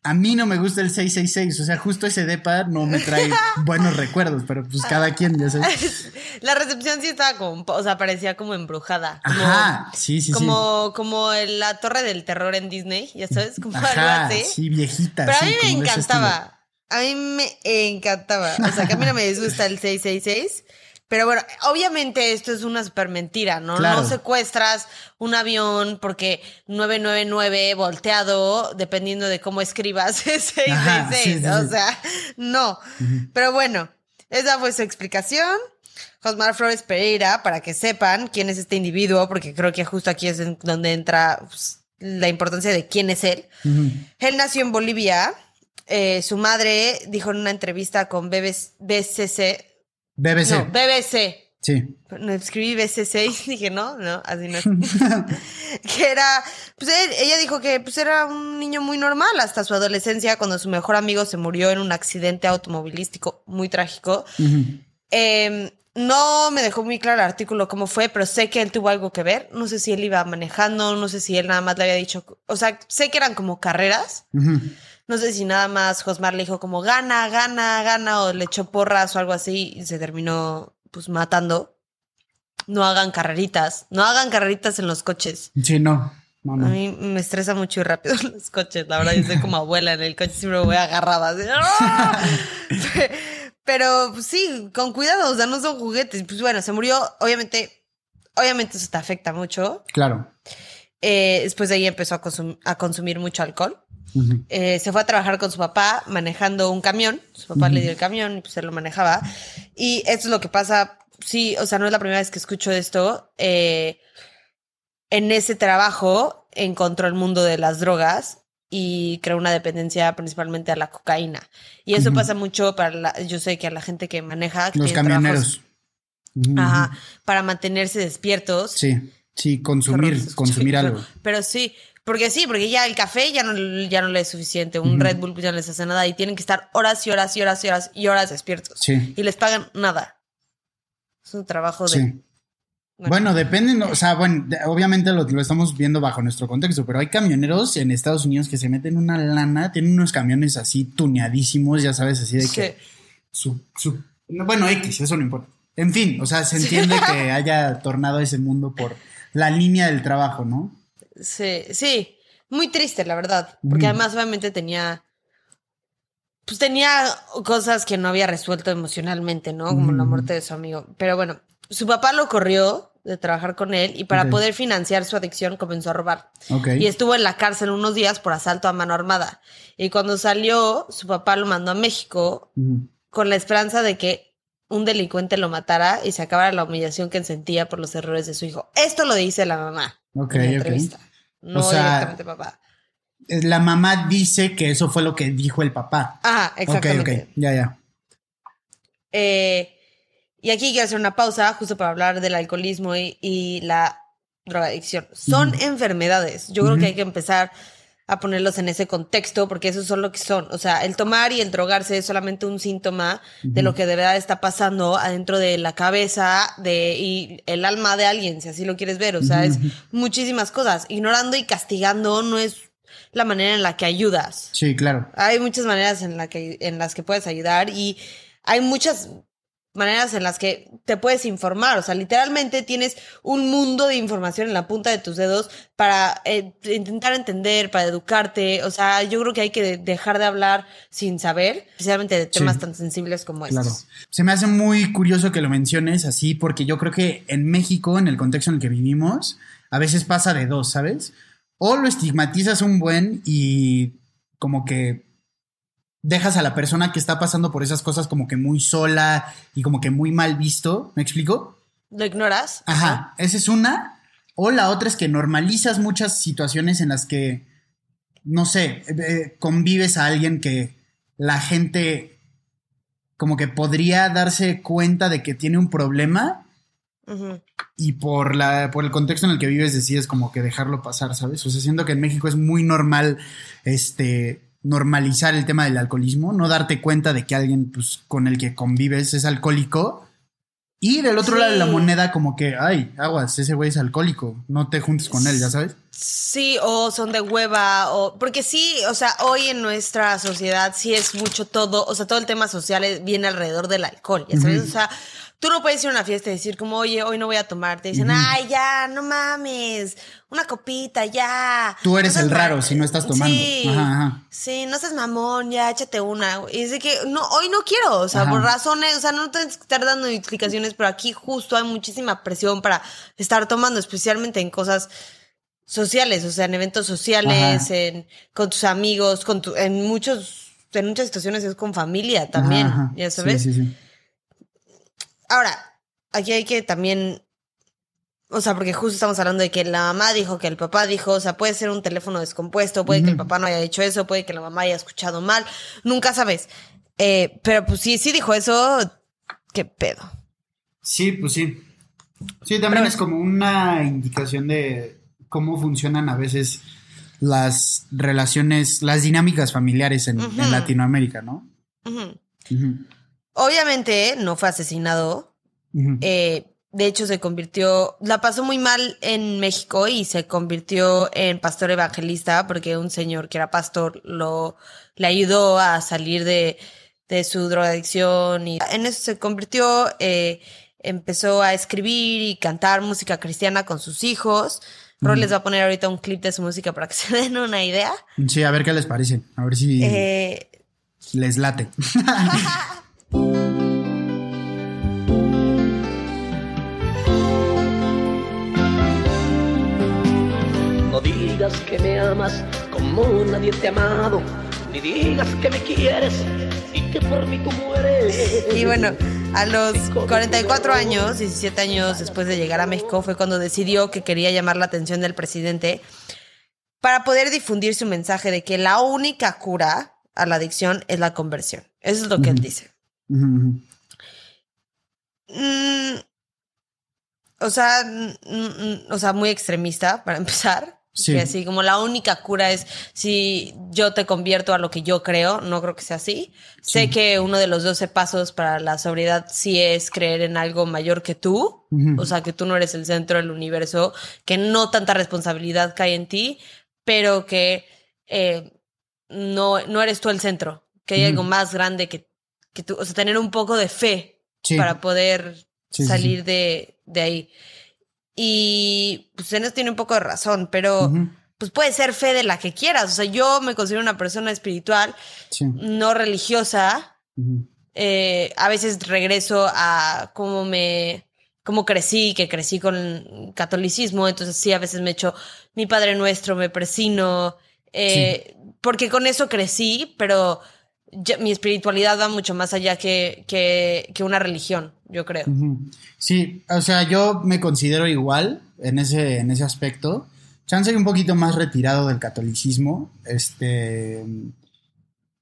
a mí no me gusta el 666, o sea, justo ese depa no me trae (laughs) buenos recuerdos, pero pues cada quien, ya sabes. (laughs) La recepción sí estaba como, o sea, parecía como embrujada. Ajá, sí, sí, como, sí. Como la torre del terror en Disney, ya sabes, como algo así. Sí, viejita. Pero a mí me encantaba. A mí me encantaba. O sea, que a mí no me disgusta el 666. Pero bueno, obviamente esto es una super mentira, ¿no? No secuestras un avión porque 999 volteado, dependiendo de cómo escribas, (laughs) es 666. O sea, no. Pero bueno, esa fue su explicación. Josmar Flores Pereira, para que sepan quién es este individuo, porque creo que justo aquí es donde entra pues, la importancia de quién es él. Él nació en Bolivia. Eh, su madre dijo en una entrevista con BCC BBC. No, BBC. Sí. No, escribí BC6 y (laughs) dije, no, no, así no (laughs) (laughs) que era, pues ella dijo que pues era un niño muy normal hasta su adolescencia cuando su mejor amigo se murió en un accidente automovilístico muy trágico. Em, no me dejó muy claro el artículo cómo fue, pero sé que él tuvo algo que ver. No sé si él iba manejando, no sé si él nada más le había dicho, o sea, sé que eran como carreras. No sé si nada más Josmar le dijo como gana, gana, gana, o le echó porras o algo así y se terminó pues matando. No hagan carreritas, no hagan carreritas en los coches. Sí, no. A mí me estresa mucho y rápido (laughs) los coches. La verdad, yo soy como abuela en el coche, siempre me voy agarrada. ¡ah! Pero pues, sí, con cuidado, o sea, no son juguetes. Pues bueno, se murió, obviamente, obviamente eso te afecta mucho. Claro. Eh, después de ahí empezó a, a consumir mucho alcohol. Eh, se fue a trabajar con su papá manejando un camión. Su papá le dio el camión y pues él lo manejaba. Y esto es lo que pasa. Sí, o sea, no es la primera vez que escucho esto. Eh, en ese trabajo encontró el mundo de las drogas y creó una dependencia principalmente a la cocaína. Y eso pasa mucho para la, yo sé que a la gente que maneja, que Los trabajos- camioneros. Ajá, para mantenerse despiertos. Sí, sí, consumir, consumir pero- algo. Pero sí, porque sí, porque ya el café ya no, ya no le es suficiente, un. Red Bull pues ya no les hace nada y tienen que estar horas y horas y horas y horas y horas despiertos. Sí, Y les pagan nada. Es un trabajo de... sí. Bueno, depende, no, o sea, bueno, obviamente lo, lo estamos viendo bajo nuestro contexto, pero hay camioneros en Estados Unidos que se meten una lana, tienen unos camiones así tuneadísimos, ya sabes, así de Sí. que su, su- no, bueno, X, eso no importa. En fin, o sea, se entiende (laughs) que haya tornado ese mundo por la línea del trabajo, ¿no? Sí, sí, muy triste, la verdad, porque además obviamente tenía, pues tenía cosas que no había resuelto emocionalmente, ¿no? Como la muerte de su amigo. Pero bueno, su papá lo corrió de trabajar con él y para poder financiar su adicción comenzó a robar. Ok. Y estuvo en la cárcel unos días por asalto a mano armada. Y cuando salió, su papá lo mandó a México con la esperanza de que un delincuente lo matara y se acabara la humillación que sentía por los errores de su hijo. Esto lo dice la mamá Ok, en la. No O sea, directamente papá. Eh, La mamá dice que eso fue lo que dijo el papá. Ajá, exactamente. Ok, ok, ya, ya. Eh, y aquí quiero hacer una pausa justo para hablar del alcoholismo y, y la drogadicción. Son enfermedades. Yo creo que hay que empezar a ponerlos en ese contexto porque eso son lo que son. O sea, el tomar y el drogarse es solamente un síntoma de lo que de verdad está pasando adentro de la cabeza de, y el alma de alguien, si así lo quieres ver. O sea, es muchísimas cosas. Ignorando y castigando no es la manera en la que ayudas. Sí, claro. Hay muchas maneras en, la que, en las que puedes ayudar y hay muchas maneras en las que te puedes informar. O sea, literalmente tienes un mundo de información en la punta de tus dedos para eh, intentar entender, para educarte. O sea, yo creo que hay que de- dejar de hablar sin saber, especialmente de temas Sí. tan sensibles como Claro. estos. Se me hace muy curioso que lo menciones así, porque yo creo que en México, en el contexto en el que vivimos, a veces pasa de dos, ¿sabes? O lo estigmatizas un buen y como que dejas a la persona que está pasando por esas cosas como que muy sola y como que muy mal visto. ¿Me explico? ¿Lo ignoras? Ajá, esa es una. O la otra es que normalizas muchas situaciones en las que, no sé, eh, eh, convives a alguien que la gente como que podría darse cuenta de que tiene un problema y por, la, por el contexto en el que vives decides como que dejarlo pasar, ¿sabes? O sea, siento que en México es muy normal este normalizar el tema del alcoholismo, no darte cuenta de que alguien pues, con el que convives es alcohólico. Y del otro Sí. lado de la moneda, como que, ay, aguas, ese güey es alcohólico, no te juntes con él, ya sabes. Sí, o son de hueva, o porque sí, o sea, hoy en nuestra sociedad sí es mucho todo, o sea, todo el tema social viene alrededor del alcohol, ya sabes, o sea, tú no puedes ir a una fiesta y decir como, oye, hoy no voy a tomar, te dicen, ay, ya, no mames, una copita, ya. Tú eres No el raro si no estás tomando. Sí, Ajá, ajá. sí, no seas mamón, ya, échate una. Y es de que, no, hoy no quiero, o sea, Ajá. por razones, o sea, no tienes que estar dando explicaciones, pero aquí justo hay muchísima presión para estar tomando, especialmente en cosas sociales, o sea, en eventos sociales, en con tus amigos, con tu, en muchos, en muchas situaciones es con familia también, ya Sí, sabes. sí, sí. Ahora, aquí hay que también, o sea, porque justo estamos hablando de que la mamá dijo, que el papá dijo, o sea, puede ser un teléfono descompuesto, puede que el papá no haya dicho eso, puede que la mamá haya escuchado mal, nunca sabes. Eh, pero pues sí, sí dijo eso, qué pedo. Sí, pues sí. Sí, también Pero- es como una indicación de cómo funcionan a veces las relaciones, las dinámicas familiares en, Latinoamérica, ¿no? Ujú. Ujú, Obviamente no fue asesinado, eh, de hecho se convirtió, la pasó muy mal en México y se convirtió en pastor evangelista porque un señor que era pastor lo le ayudó a salir de, de su drogadicción y en eso se convirtió, eh, empezó a escribir y cantar música cristiana con sus hijos. Ron les va a poner ahorita un clip de su música para que (laughs) se den una idea. Sí, a ver qué les parece. A ver si Eh, les late. (laughs) No digas que me amas como nadie te ha amado, ni digas que me quieres y que por mí tú mueres. Y bueno, a los 44 años, 17 años después de llegar a México, fue cuando decidió que quería llamar la atención del presidente para poder difundir su mensaje de que la única cura a la adicción es la conversión. Eso es lo que él dice. Mm, o sea, mm, o sea, muy extremista para (laughs) empezar. Sí. Que así como la única cura es si yo te convierto a lo que yo creo, no creo que sea así. Sé que uno de los 12 pasos para la sobriedad sí es creer en algo mayor que tú, o sea, que tú no eres el centro del universo, que no tanta responsabilidad cae en ti, pero que eh, no, no eres tú el centro, que hay algo más grande que, que tú, o sea, tener un poco de fe Sí. para poder Sí, sí, salir De, de ahí. Y pues en eso tiene un poco de razón, pero Ujú. pues puede ser fe de la que quieras. O sea, yo me considero una persona espiritual, Sí. no religiosa. Ujú. Eh, a veces regreso a cómo me, cómo crecí, que crecí con catolicismo. Entonces sí, a veces me echo mi Padre Nuestro, me persino, eh, porque con eso crecí, pero ya- mi espiritualidad va mucho más allá que, que, que una religión, yo creo. Sí, o sea, yo me considero igual en ese, en ese aspecto. Chance un poquito más retirado del catolicismo. Este.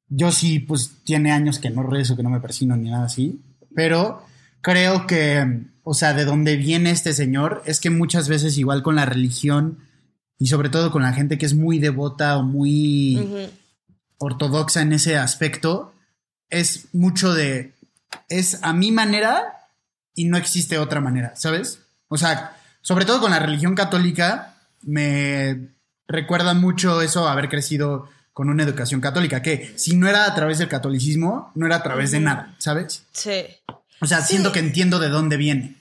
Yo sí, pues tiene años que no rezo, que no me persino ni nada así. Pero creo que, o sea, de dónde viene este señor es que muchas veces, igual con la religión y sobre todo con la gente que es muy devota o muy. Ortodoxa en ese aspecto, es mucho de, es a mi manera y no existe otra manera, ¿sabes? O sea, sobre todo con la religión católica, me recuerda mucho eso, haber crecido con una educación católica, que si no era a través del catolicismo, no era a través de nada, ¿sabes? Sí. O sea, Sí. siento que entiendo de dónde viene.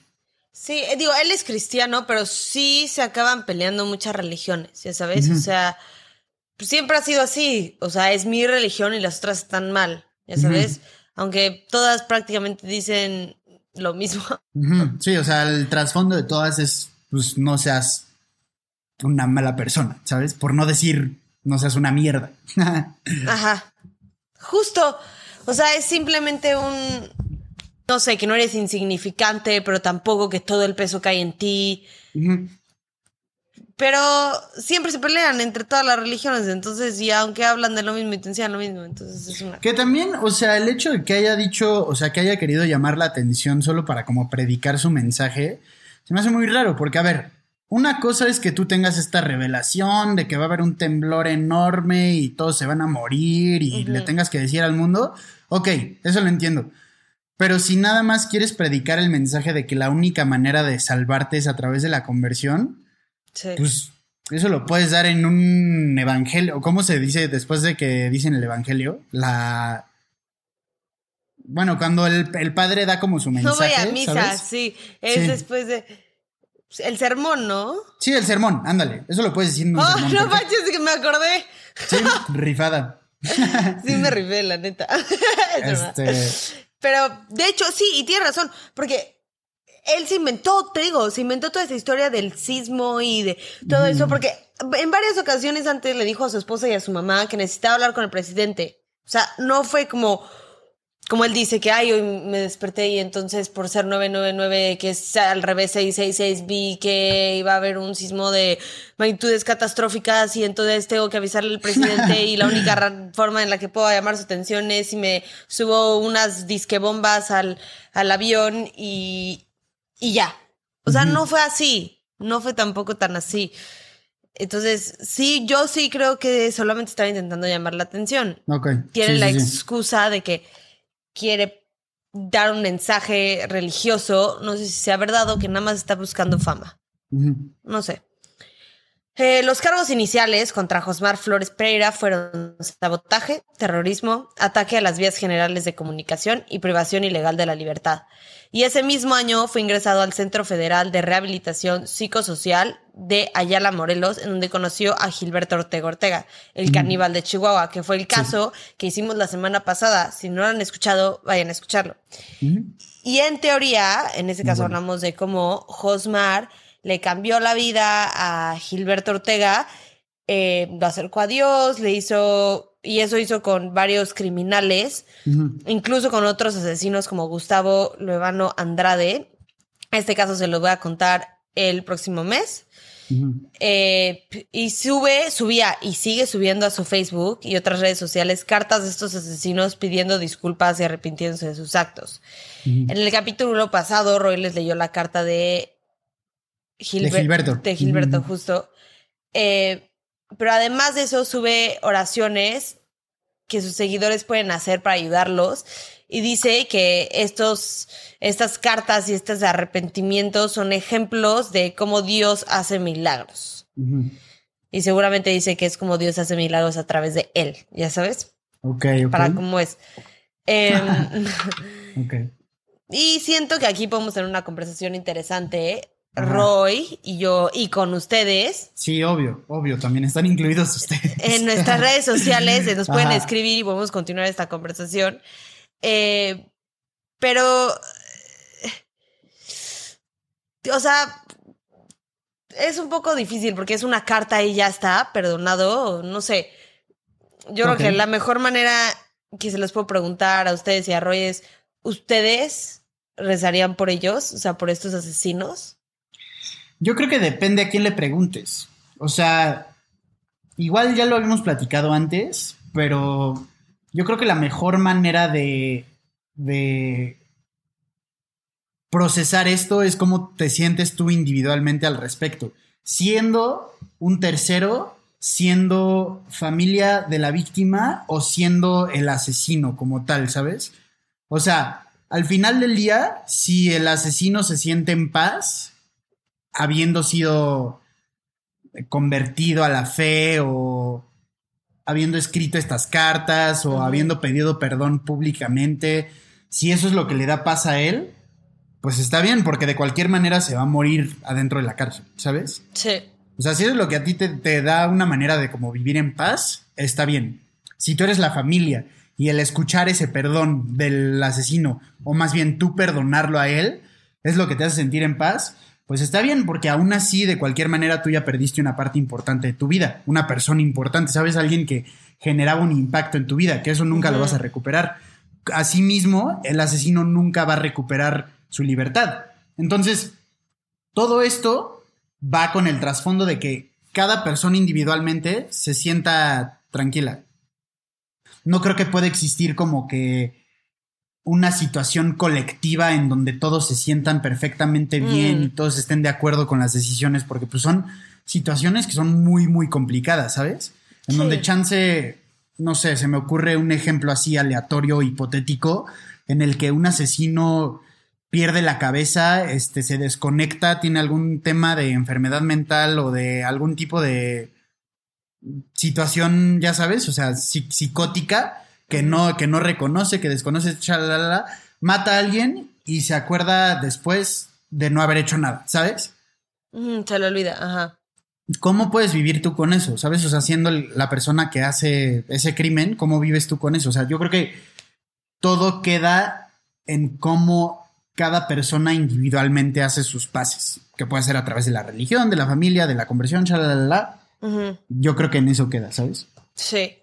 Sí, eh, digo, él es cristiano, pero sí se acaban peleando muchas religiones, ya sabes. O sea, pues siempre ha sido así. O sea, es mi religión y las otras están mal, ya sabes. Aunque todas prácticamente dicen lo mismo. (laughs) Sí, o sea, el trasfondo de todas es, pues, no seas una mala persona, ¿sabes? Por no decir, no seas una mierda. (laughs) Ajá. Justo. O sea, es simplemente un. No sé, que no eres insignificante, pero tampoco que todo el peso cae en ti. Ujú. Pero siempre se pelean entre todas las religiones, entonces, y aunque hablan de lo mismo y te enseñan lo mismo, entonces es una. Que también, o sea, el hecho de que haya dicho, o sea, que haya querido llamar la atención solo para como predicar su mensaje, se me hace muy raro, porque a ver, una cosa es que tú tengas esta revelación de que va a haber un temblor enorme y todos se van a morir y le tengas que decir al mundo, ok, eso lo entiendo. Pero si nada más quieres predicar el mensaje de que la única manera de salvarte es a través de la conversión, Sí. pues eso lo puedes dar en un evangelio. ¿Cómo se dice después de que dicen el evangelio? La. Bueno, cuando el, el padre da como su no mensaje. voy a misa, ¿sabes? sí. Es Sí. después de. El sermón, ¿no? Sí, el sermón, ándale. Eso lo puedes decir en un Oh, sermón. no manches, que me acordé. Sí, rifada. (laughs) Sí, me rifé, la neta. (laughs) Este. Pero, de hecho, sí, y tiene razón, porque él se inventó, te digo, se inventó toda esa historia del sismo y de todo eso, porque en varias ocasiones antes le dijo a su esposa y a su mamá que necesitaba hablar con el presidente. O sea, no fue como, como él dice que, ay, hoy me desperté y entonces por ser 999, que es al revés 666, vi que iba a haber un sismo de magnitudes catastróficas y entonces tengo que avisarle al presidente y la única (laughs) forma en la que puedo llamar su atención es si me subo unas disquebombas al, al avión y, y ya. O sea, no fue así, no fue tampoco tan así. Entonces, sí, yo sí creo que solamente estaba intentando llamar la atención Ok. tiene sí, la sí, sí. excusa de que quiere dar un mensaje religioso, no sé si sea verdad o que nada más está buscando fama, no sé. Eh, los cargos iniciales contra Josmar Flores Pereira fueron sabotaje, terrorismo, ataque a las vías generales de comunicación y privación ilegal de la libertad. Y ese mismo año fue ingresado al Centro Federal de Rehabilitación Psicosocial de Ayala Morelos, en donde conoció a Gilberto Ortega Ortega, el caníbal de Chihuahua, que fue el caso que hicimos la semana pasada. Si no lo han escuchado, vayan a escucharlo. Y en teoría, en ese caso Bueno. hablamos de cómo Josmar le cambió la vida a Gilberto Ortega eh, lo acercó a Dios, le hizo, y eso hizo con varios criminales, incluso con otros asesinos como Gustavo Luevano Andrade. Este caso se lo voy a contar el próximo mes. Eh, y sube, subía y sigue subiendo a su Facebook y otras redes sociales cartas de estos asesinos pidiendo disculpas y arrepintiéndose de sus actos. En el capítulo pasado, Roy les leyó la carta de, Gilber- De Gilberto. De Gilberto, justo. Eh, pero además de eso, sube oraciones que sus seguidores pueden hacer para ayudarlos. Y dice que estos, estas cartas y estos arrepentimientos son ejemplos de cómo Dios hace milagros. Y seguramente dice que es como Dios hace milagros a través de él, ya sabes, Ok, ok. para cómo es. (laughs) Ok. (laughs) y siento que aquí podemos tener una conversación interesante, Ajá. Roy y yo, y con ustedes. Sí, obvio, obvio, también están incluidos (laughs) ustedes. En nuestras redes sociales eh, nos pueden Ajá. escribir y podemos continuar esta conversación. Eh, pero, eh, o sea, es un poco difícil porque es una carta y ya está, perdonado, no sé. Yo creo que la mejor manera que se les puedo preguntar a ustedes y a Roy es, ¿ustedes rezarían por ellos? O sea, por estos asesinos. Yo creo que depende a quién le preguntes. O sea, igual ya lo habíamos platicado antes, pero yo creo que la mejor manera de, de procesar esto es cómo te sientes tú individualmente al respecto. Siendo un tercero, siendo familia de la víctima o siendo el asesino como tal, ¿sabes? O sea, al final del día, si el asesino se siente en paz, habiendo sido convertido a la fe o habiendo escrito estas cartas o habiendo pedido perdón públicamente, si eso es lo que le da paz a él, pues está bien, porque de cualquier manera se va a morir adentro de la cárcel, ¿sabes? Sí. O sea, si eso es lo que a ti te, te da una manera de como vivir en paz, está bien. Si tú eres la familia y el escuchar ese perdón del asesino, o más bien tú perdonarlo a él, es lo que te hace sentir en paz, pues está bien, porque aún así, de cualquier manera, tú ya perdiste una parte importante de tu vida, una persona importante, ¿sabes? Alguien que generaba un impacto en tu vida, que eso nunca lo vas a recuperar. Asimismo, el asesino nunca va a recuperar su libertad. Entonces, todo esto va con el trasfondo de que cada persona individualmente se sienta tranquila. No creo que pueda existir como que una situación colectiva en donde todos se sientan perfectamente bien Mm. y todos estén de acuerdo con las decisiones, porque pues son situaciones que son muy, muy complicadas, ¿sabes? En Sí. donde chance, no sé, se me ocurre un ejemplo así aleatorio, hipotético, en el que un asesino pierde la cabeza, este, se desconecta, tiene algún tema de enfermedad mental o de algún tipo de situación, ya sabes, o sea, psi- psicótica, que no, que no reconoce, que desconoce, chalala, mata a alguien y se acuerda después de no haber hecho nada, ¿sabes? Se le olvida, ajá. ¿Cómo puedes vivir tú con eso? ¿Sabes? O sea, siendo la persona que hace ese crimen, ¿cómo vives tú con eso? O sea, yo creo que todo queda en cómo cada persona individualmente hace sus pases, que puede ser a través de la religión, de la familia, de la conversión, chalala. Yo creo que en eso queda, ¿sabes? Sí.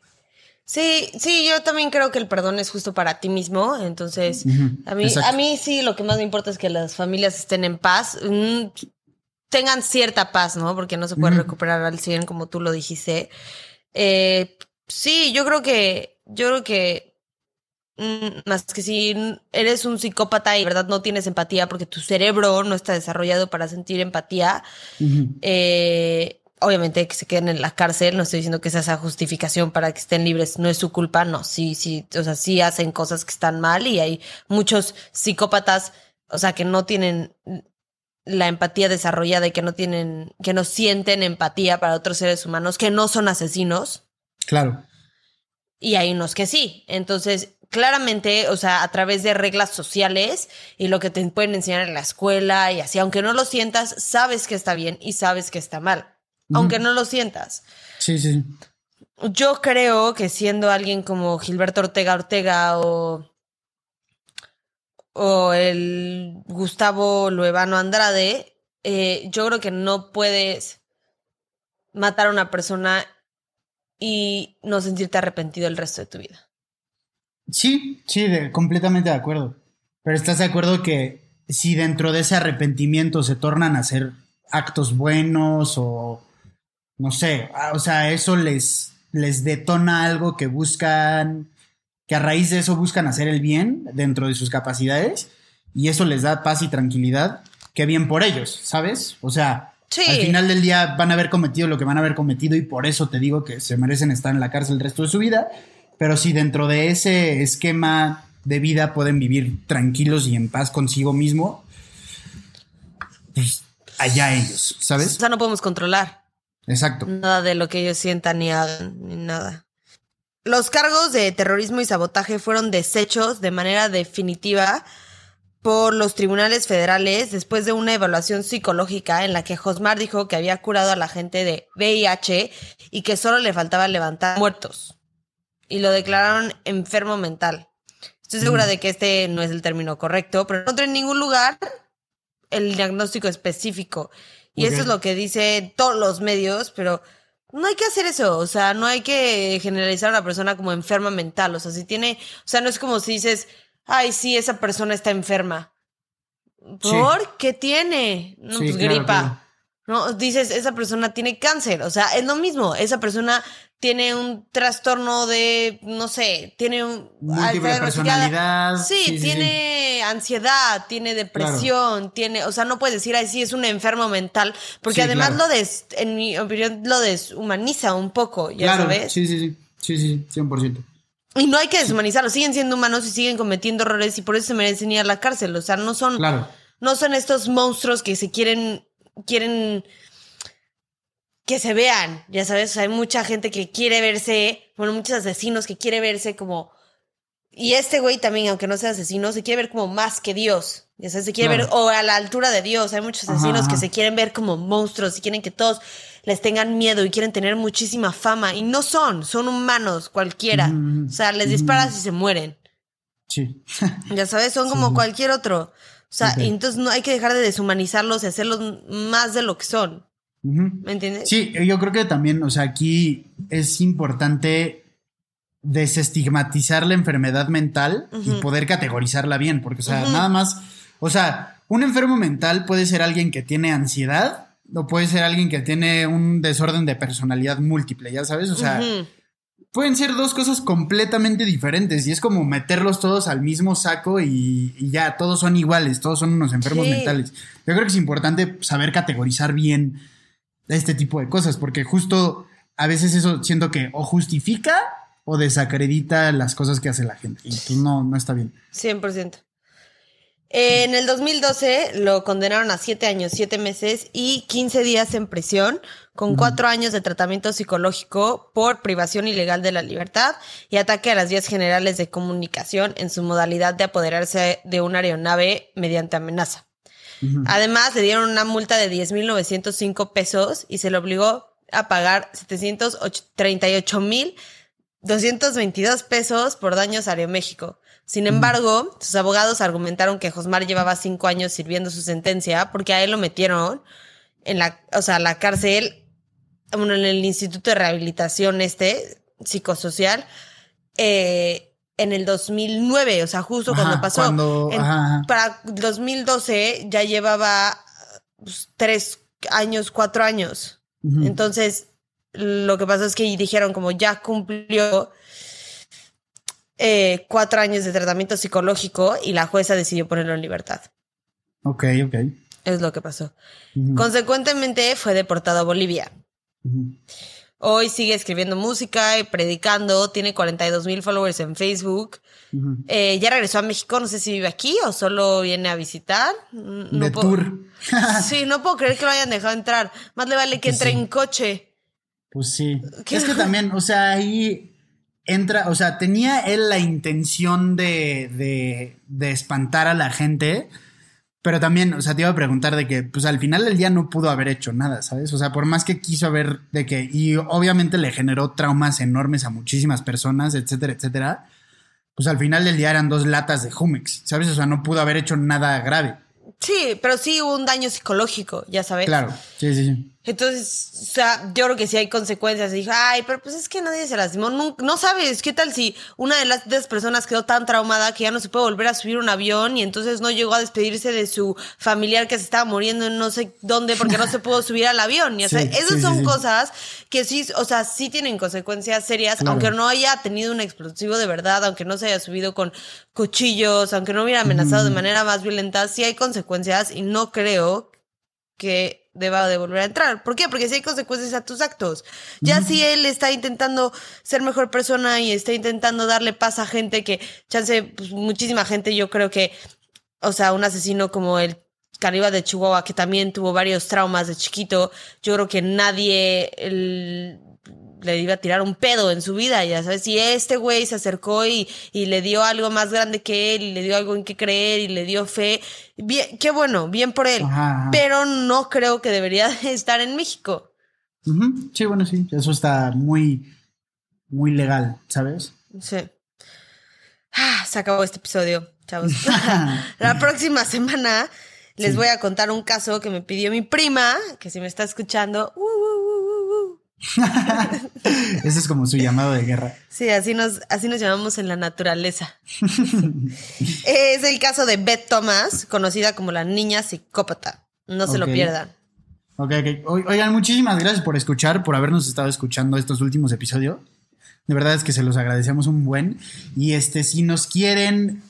Sí, sí, yo también creo que el perdón es justo para ti mismo. Entonces, a mí, exacto. a mí sí lo que más me importa es que las familias estén en paz. mm, tengan cierta paz, ¿no? Porque no se puede recuperar al 100 como tú lo dijiste. Eh, sí, yo creo que, yo creo que mm, más que si eres un psicópata y de verdad no tienes empatía porque tu cerebro no está desarrollado para sentir empatía, eh, obviamente que se queden en la cárcel, no estoy diciendo que esa sea justificación para que estén libres, no es su culpa, no, sí, sí, o sea, sí hacen cosas que están mal y hay muchos psicópatas, o sea, que no tienen la empatía desarrollada y que no tienen, que no sienten empatía para otros seres humanos, que no son asesinos, Claro. y hay unos que sí. Entonces, claramente, o sea, a través de reglas sociales y lo que te pueden enseñar en la escuela y así, aunque no lo sientas, sabes que está bien y sabes que está mal, aunque no lo sientas. Sí, sí. Yo creo que siendo alguien como Gilberto Ortega Ortega o, o el Gustavo Luevano Andrade, eh, yo creo que no puedes matar a una persona y no sentirte arrepentido el resto de tu vida. Sí, sí, de- completamente de acuerdo. Pero estás de acuerdo que si dentro de ese arrepentimiento se tornan a hacer actos buenos o no sé, ah, o sea, eso les, les detona algo que buscan, que a raíz de eso buscan hacer el bien dentro de sus capacidades y eso les da paz y tranquilidad, qué bien por ellos, ¿sabes? O sea, Sí. al final del día van a haber cometido lo que van a haber cometido y por eso te digo que se merecen estar en la cárcel el resto de su vida, pero si dentro de ese esquema de vida pueden vivir tranquilos y en paz consigo mismo, pues allá ellos, O ¿sabes? sea, no podemos controlar Exacto. nada de lo que ellos sientan ni hagan, ni nada. Los cargos de terrorismo y sabotaje fueron deshechos de manera definitiva por los tribunales federales después de una evaluación psicológica en la que Josmar dijo que había curado a la gente de VIH y que solo le faltaba levantar muertos. Y lo declararon enfermo mental. Estoy segura de que este no es el término correcto, pero no encontré en ningún lugar el diagnóstico específico. Y eso es lo que dicen todos los medios, pero no hay que hacer eso. O sea, no hay que generalizar a una persona como enferma mental. O sea, si tiene, o sea, no es como si dices, ay, sí, esa persona está enferma. ¿Por qué tiene? No, Sí, pues claro, gripa. claro. No, dices, esa persona tiene cáncer. O sea, es lo mismo. Esa persona tiene un trastorno de, no sé, tiene un... Múltiple personalidad. Sí, sí, sí, tiene ansiedad, tiene depresión, tiene, o sea, no puedes decir, ay, sí, es un enfermo mental, porque Sí, además claro. lo des, en mi opinión, lo deshumaniza un poco, ya Claro, sabes. sí, sí, sí. Sí, sí, 100%. Y no hay que deshumanizarlos, siguen siendo humanos y siguen cometiendo errores y por eso se merecen ir a la cárcel, o sea, no son, Claro. no son estos monstruos que se quieren, quieren que se vean, ya sabes, o sea, hay mucha gente que quiere verse, bueno, muchos asesinos que quiere verse como, y este güey también, aunque no sea asesino, se quiere ver como más que Dios, ya sabes, se quiere Claro. ver, o a la altura de Dios, hay muchos Ajá, asesinos que se quieren ver como monstruos y quieren que todos les tengan miedo y quieren tener muchísima fama, y no son, son humanos cualquiera, o sea, les disparas y se mueren. Sí. (laughs) Ya sabes, son como cualquier otro. O sea, entonces no hay que dejar de deshumanizarlos y hacerlos más de lo que son. ¿Me entiendes? Sí, yo creo que también, o sea, aquí es importante desestigmatizar la enfermedad mental y poder categorizarla bien, porque, o sea, nada más, o sea, un enfermo mental puede ser alguien que tiene ansiedad o puede ser alguien que tiene un desorden de personalidad múltiple, ya sabes, o sea. Pueden ser dos cosas completamente diferentes y es como meterlos todos al mismo saco y, y ya, todos son iguales, todos son unos enfermos Sí. mentales. Yo creo que es importante saber categorizar bien este tipo de cosas, porque justo a veces eso siento que o justifica o desacredita las cosas que hace la gente y pues no, no está bien. 100%. En el 2012 lo condenaron a 7 años, 7 meses y 15 días en prisión, con 4 años de tratamiento psicológico por privación ilegal de la libertad y ataque a las vías generales de comunicación en su modalidad de apoderarse de una aeronave mediante amenaza. Además, le dieron una multa de 10.905 pesos y se le obligó a pagar 738.222 pesos por daños a Aeroméxico. Sin embargo, sus abogados argumentaron que Josmar llevaba cinco años sirviendo su sentencia porque a él lo metieron en la, o sea, la cárcel, bueno, en el Instituto de Rehabilitación este, psicosocial, eh, en el 2009, o sea, justo cuando pasó. cuando- En- ajá, ajá. Para 2012 ya llevaba pues, tres años, cuatro años. Entonces, lo que pasó es que dijeron como ya cumplió eh, cuatro años de tratamiento psicológico y la jueza decidió ponerlo en libertad. Ok, ok. Es lo que pasó. Consecuentemente, fue deportado a Bolivia. Hoy sigue escribiendo música y predicando. Tiene 42 mil followers en Facebook. Eh, ya regresó a México. No sé si vive aquí o solo viene a visitar. No De puedo- tour. (laughs) Sí, no puedo creer que lo hayan dejado entrar. Más le vale que Pues entre sí. en coche. Pues sí. ¿Qué? Es que también, o sea, ahí entra, o sea, tenía él la intención de, de, de espantar a la gente, pero también, o sea, te iba a preguntar de que, pues al final del día no pudo haber hecho nada, ¿sabes? O sea, por más que quiso haber de que, y obviamente le generó traumas enormes a muchísimas personas, etcétera, etcétera, pues al final del día eran dos latas de Jumex, ¿sabes? O sea, no pudo haber hecho nada grave. Sí, pero sí hubo un daño psicológico, ya sabes. Claro. Sí, sí, sí. Entonces, o sea, yo creo que sí hay consecuencias. Y dije, ay, pero pues es que nadie se lastimó. No, no sabes, ¿qué tal si una de las, las personas quedó tan traumada que ya no se puede volver a subir un avión y entonces no llegó a despedirse de su familiar que se estaba muriendo en no sé dónde porque no se (laughs) pudo subir al avión? Y, o sea, Sí, esas sí, son sí, cosas que sí, o sea, sí tienen consecuencias serias, Claro. aunque no haya tenido un explosivo de verdad, aunque no se haya subido con cuchillos, aunque no hubiera amenazado de manera más violenta, sí hay consecuencias y no creo que deba de volver a entrar. ¿Por qué? Porque si hay consecuencias a tus actos. Ya si él está intentando ser mejor persona y está intentando darle paz a gente que, chance, pues, muchísima gente, yo creo que, o sea, un asesino como el caníbal de Chihuahua, que también tuvo varios traumas de chiquito, yo creo que nadie el- le iba a tirar un pedo en su vida, ya sabes, si este güey se acercó y, y le dio algo más grande que él, y le dio algo en que creer, y le dio fe, bien, qué bueno, bien por él, Ajá, ajá. pero no creo que debería de (laughs) estar en México. Sí, bueno, sí. Eso está muy, muy legal, ¿sabes? Sí. Ah, se acabó este episodio, chavos. (laughs) (laughs) La próxima semana les voy a contar un caso que me pidió mi prima, que si me está escuchando, uh, uh. (laughs) Ese es como su llamado de guerra. Sí, así nos, así nos llamamos en la naturaleza. (laughs) es el caso de Beth Thomas, conocida como la niña psicópata. No se lo pierdan. Ok, ok. Oigan, muchísimas gracias por escuchar, por habernos estado escuchando estos últimos episodios. De verdad es que se los agradecemos un buen. Y este, si nos quieren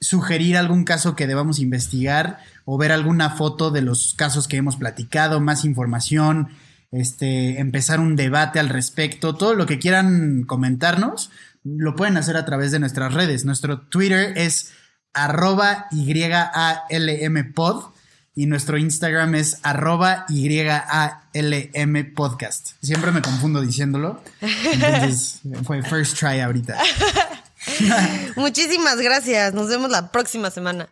sugerir algún caso que debamos investigar o ver alguna foto de los casos que hemos platicado, más información, este, empezar un debate al respecto, todo lo que quieran comentarnos, lo pueden hacer a través de nuestras redes. Nuestro Twitter es arroba YALMpod y nuestro Instagram es arroba YALM podcast. Siempre me confundo diciéndolo. Entonces (laughs) fue first try ahorita. (laughs) Muchísimas gracias. Nos vemos la próxima semana.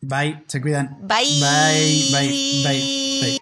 Bye, se cuidan. Bye. Bye, bye, bye, bye.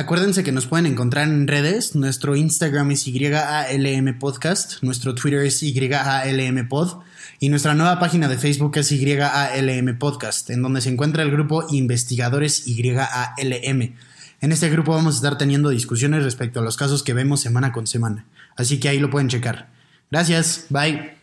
Acuérdense que nos pueden encontrar en redes. Nuestro Instagram es YALM Podcast, nuestro Twitter es YALM Pod y nuestra nueva página de Facebook es YALM Podcast, en donde se encuentra el grupo Investigadores YALM. En este grupo vamos a estar teniendo discusiones respecto a los casos que vemos semana con semana, así que ahí lo pueden checar. Gracias, bye.